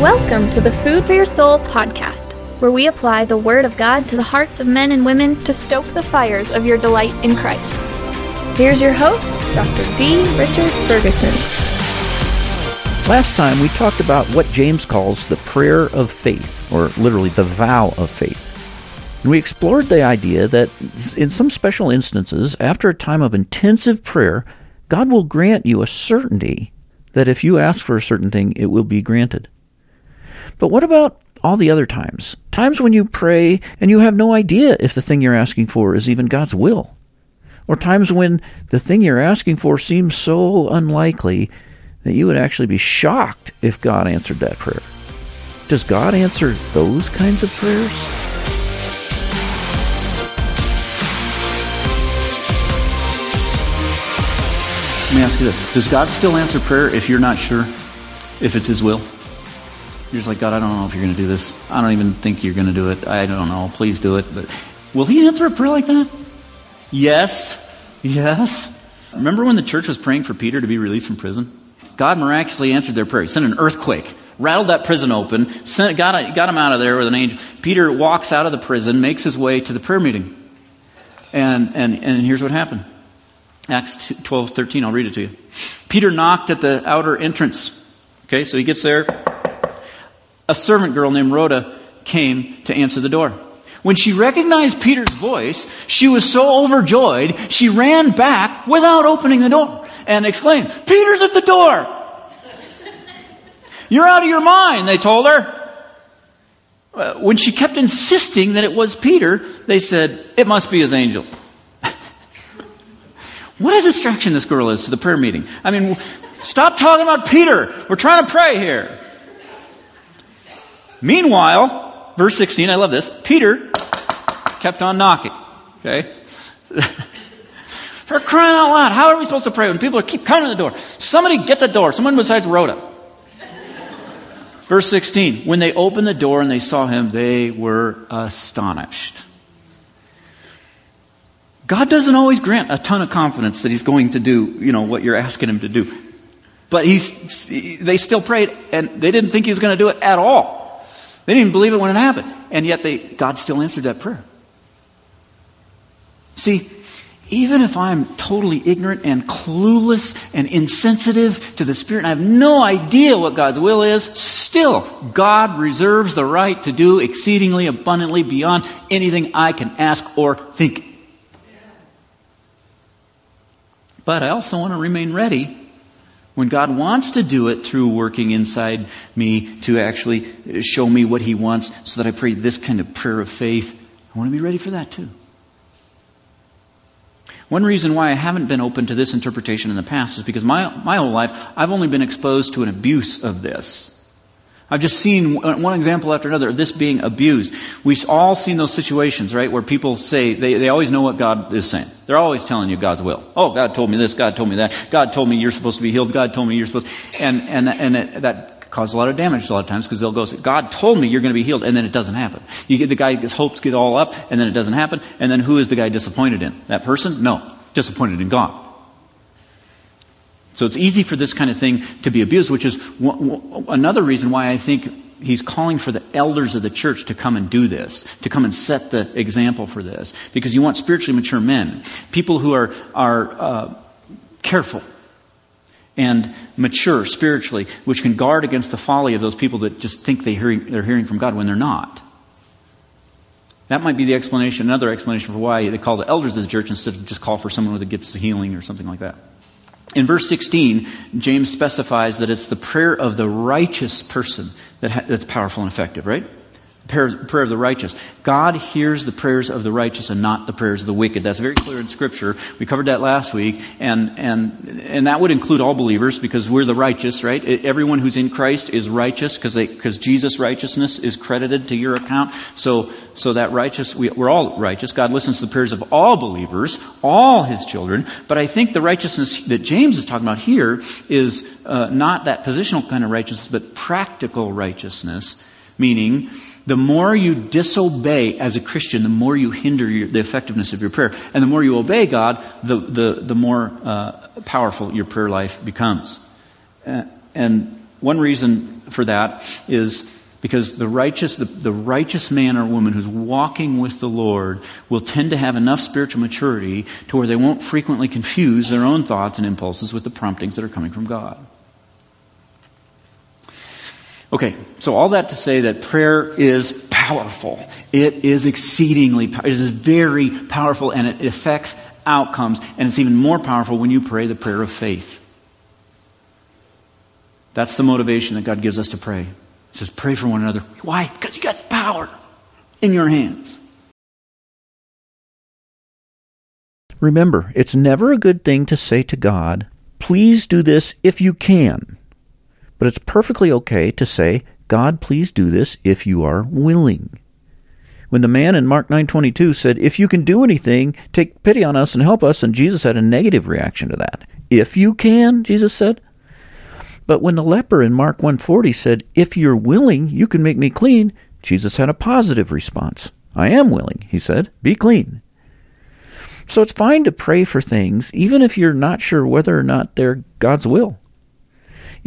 Welcome to the Food for Your Soul podcast, where we apply the Word of God to the hearts of men and women to stoke the fires of your delight in Christ. Here's your host, Dr. D. Richard Ferguson. Last time we talked about what James calls the prayer of faith, or literally the vow of faith. And we explored the idea that in some special instances, after a time of intensive prayer, God will grant you a certainty that if you ask for a certain thing, it will be granted. But what about all the other times? Times when you pray and you have no idea if the thing you're asking for is even God's will. Or times when the thing you're asking for seems so unlikely that you would actually be shocked if God answered that prayer. Does God answer those kinds of prayers? Let me ask you this Does God still answer prayer if you're not sure if it's His will? You're just like, God, I don't know if you're going to do this. I don't even think you're going to do it. I don't know. Please do it. But will He answer a prayer like that? Yes. Yes. Remember when the church was praying for Peter to be released from prison? God miraculously answered their prayer. He sent an earthquake, rattled that prison open, sent, got, got him out of there with an angel. Peter walks out of the prison, makes his way to the prayer meeting. And, and, and here's what happened. Acts 12, 13, I'll read it to you. Peter knocked at the outer entrance. Okay, so he gets there. A servant girl named Rhoda came to answer the door. When she recognized Peter's voice, she was so overjoyed, she ran back without opening the door and exclaimed, Peter's at the door! You're out of your mind, they told her. Uh, when she kept insisting that it was Peter, they said, it must be his angel. What a distraction this girl is to the prayer meeting. I mean, stop talking about Peter. We're trying to pray here. Meanwhile, verse 16, I love this. Peter kept on knocking. Okay? For crying out loud, how are we supposed to pray when people keep coming to the door? Somebody get the door. Someone besides Rhoda. Verse 16, when they opened the door and they saw him, they were astonished. God doesn't always grant a ton of confidence that He's going to do, you know, what you're asking Him to do. But he's, they still prayed and they didn't think He was going to do it at all. They didn't believe it when it happened. And yet they, God still answered that prayer. See, even if I'm totally ignorant and clueless and insensitive to the Spirit and I have no idea what God's will is, still, God reserves the right to do exceedingly abundantly beyond anything I can ask or think. But I also want to remain ready when God wants to do it through working inside me to actually show me what He wants so that I pray this kind of prayer of faith. I want to be ready for that too. One reason why I haven't been open to this interpretation in the past is because my, my whole life I've only been exposed to an abuse of this. I've just seen one example after another of this being abused. We've all seen those situations, right, where people say, they, they always know what God is saying. They're always telling you God's will. Oh, God told me this, God told me that, God told me you're supposed to be healed, God told me you're supposed and, and, and it, that causes a lot of damage a lot of times because they'll go, God told me you're going to be healed, and then it doesn't happen. You get the guy, his hopes get all up, and then it doesn't happen, and then who is the guy disappointed in? That person? No. Disappointed in God. So it's easy for this kind of thing to be abused, which is another reason why I think he's calling for the elders of the church to come and do this, to come and set the example for this, because you want spiritually mature men, people who are are uh, careful and mature spiritually, which can guard against the folly of those people that just think they hearing, they're hearing from God when they're not. That might be the explanation, another explanation for why they call the elders of the church instead of just call for someone with a gift of healing or something like that. In verse 16, James specifies that it's the prayer of the righteous person that ha- that's powerful and effective, right? Prayer, of the righteous. God hears the prayers of the righteous and not the prayers of the wicked. That's very clear in Scripture. We covered that last week, and and and that would include all believers because we're the righteous, right? Everyone who's in Christ is righteous because because Jesus' righteousness is credited to your account. So so that righteous, we, we're all righteous. God listens to the prayers of all believers, all His children. But I think the righteousness that James is talking about here is uh, not that positional kind of righteousness, but practical righteousness, meaning the more you disobey as a Christian, the more you hinder your, the effectiveness of your prayer. And the more you obey God, the, the, the more uh, powerful your prayer life becomes. Uh, and one reason for that is because the righteous, the, the, righteous man or woman who's walking with the Lord will tend to have enough spiritual maturity to where they won't frequently confuse their own thoughts and impulses with the promptings that are coming from God. Okay, so all that to say that prayer is powerful. It is exceedingly, it is very powerful and it affects outcomes. And it's even more powerful when you pray the prayer of faith. That's the motivation that God gives us to pray. He says, pray for one another. Why? Because you got power in your hands. Remember, it's never a good thing to say to God, please do this if you can. But it's perfectly okay to say, God, please do this if you are willing. When the man in Mark 9:22 said, "If you can do anything, take pity on us and help us," and Jesus had a negative reaction to that. If you can, Jesus said. But when the leper in Mark 1:40 said, "If you're willing, you can make me clean," Jesus had a positive response. "I am willing," he said. "Be clean." So it's fine to pray for things even if you're not sure whether or not they're God's will.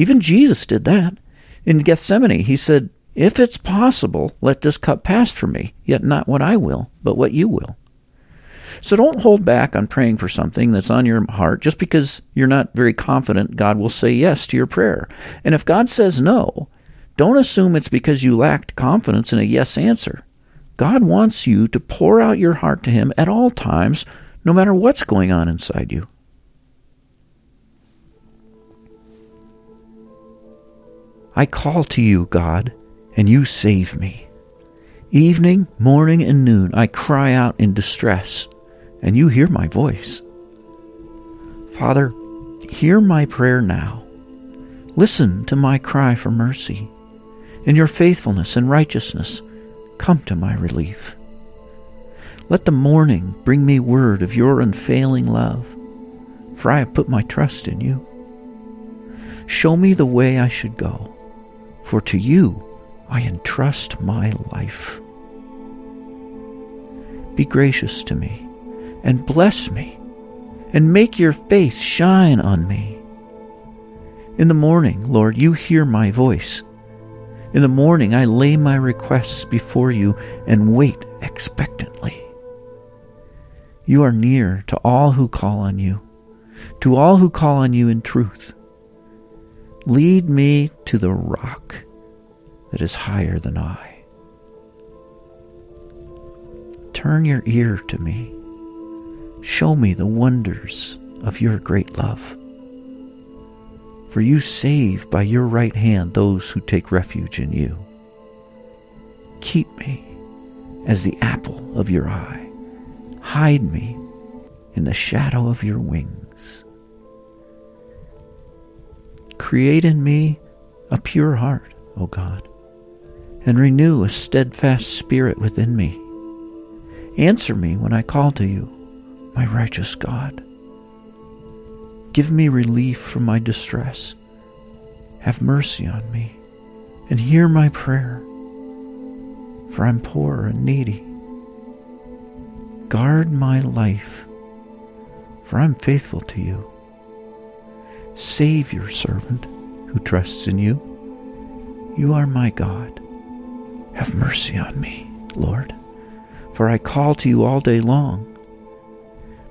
Even Jesus did that. In Gethsemane, he said, If it's possible, let this cup pass from me, yet not what I will, but what you will. So don't hold back on praying for something that's on your heart just because you're not very confident God will say yes to your prayer. And if God says no, don't assume it's because you lacked confidence in a yes answer. God wants you to pour out your heart to Him at all times, no matter what's going on inside you. I call to you, God, and you save me. Evening, morning, and noon I cry out in distress, and you hear my voice. Father, hear my prayer now. Listen to my cry for mercy. In your faithfulness and righteousness, come to my relief. Let the morning bring me word of your unfailing love, for I have put my trust in you. Show me the way I should go for to you I entrust my life. Be gracious to me, and bless me, and make your face shine on me. In the morning, Lord, you hear my voice. In the morning, I lay my requests before you and wait expectantly. You are near to all who call on you, to all who call on you in truth. Lead me to the rock that is higher than I. Turn your ear to me. Show me the wonders of your great love. For you save by your right hand those who take refuge in you. Keep me as the apple of your eye. Hide me in the shadow of your wings. Create in me a pure heart, O God, and renew a steadfast spirit within me. Answer me when I call to you, my righteous God. Give me relief from my distress. Have mercy on me and hear my prayer, for I'm poor and needy. Guard my life, for I'm faithful to you. Save your servant who trusts in you. You are my God. Have mercy on me, Lord, for I call to you all day long.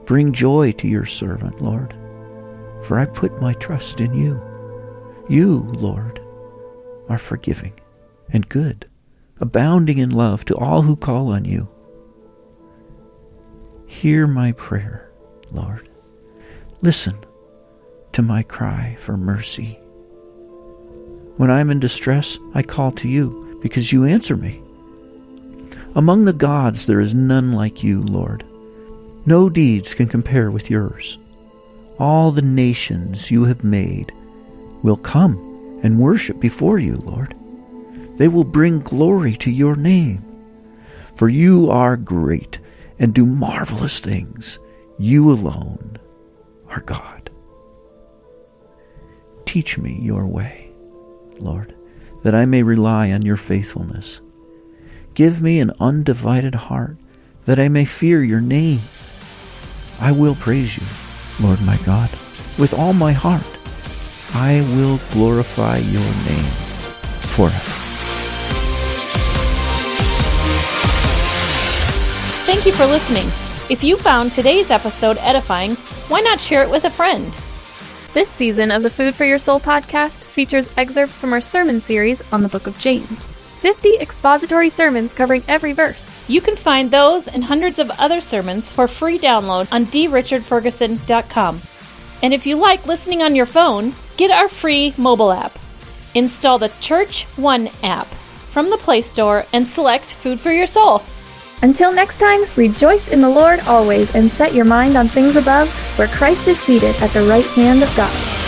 Bring joy to your servant, Lord, for I put my trust in you. You, Lord, are forgiving and good, abounding in love to all who call on you. Hear my prayer, Lord. Listen to my cry for mercy. When I am in distress, I call to you because you answer me. Among the gods there is none like you, Lord. No deeds can compare with yours. All the nations you have made will come and worship before you, Lord. They will bring glory to your name. For you are great and do marvelous things. You alone are God. Teach me your way, Lord, that I may rely on your faithfulness. Give me an undivided heart, that I may fear your name. I will praise you, Lord my God, with all my heart. I will glorify your name forever. Thank you for listening. If you found today's episode edifying, why not share it with a friend? This season of the Food for Your Soul podcast features excerpts from our sermon series on the book of James. 50 expository sermons covering every verse. You can find those and hundreds of other sermons for free download on drichardferguson.com. And if you like listening on your phone, get our free mobile app. Install the Church One app from the Play Store and select Food for Your Soul. Until next time, rejoice in the Lord always and set your mind on things above, where Christ is seated at the right hand of God.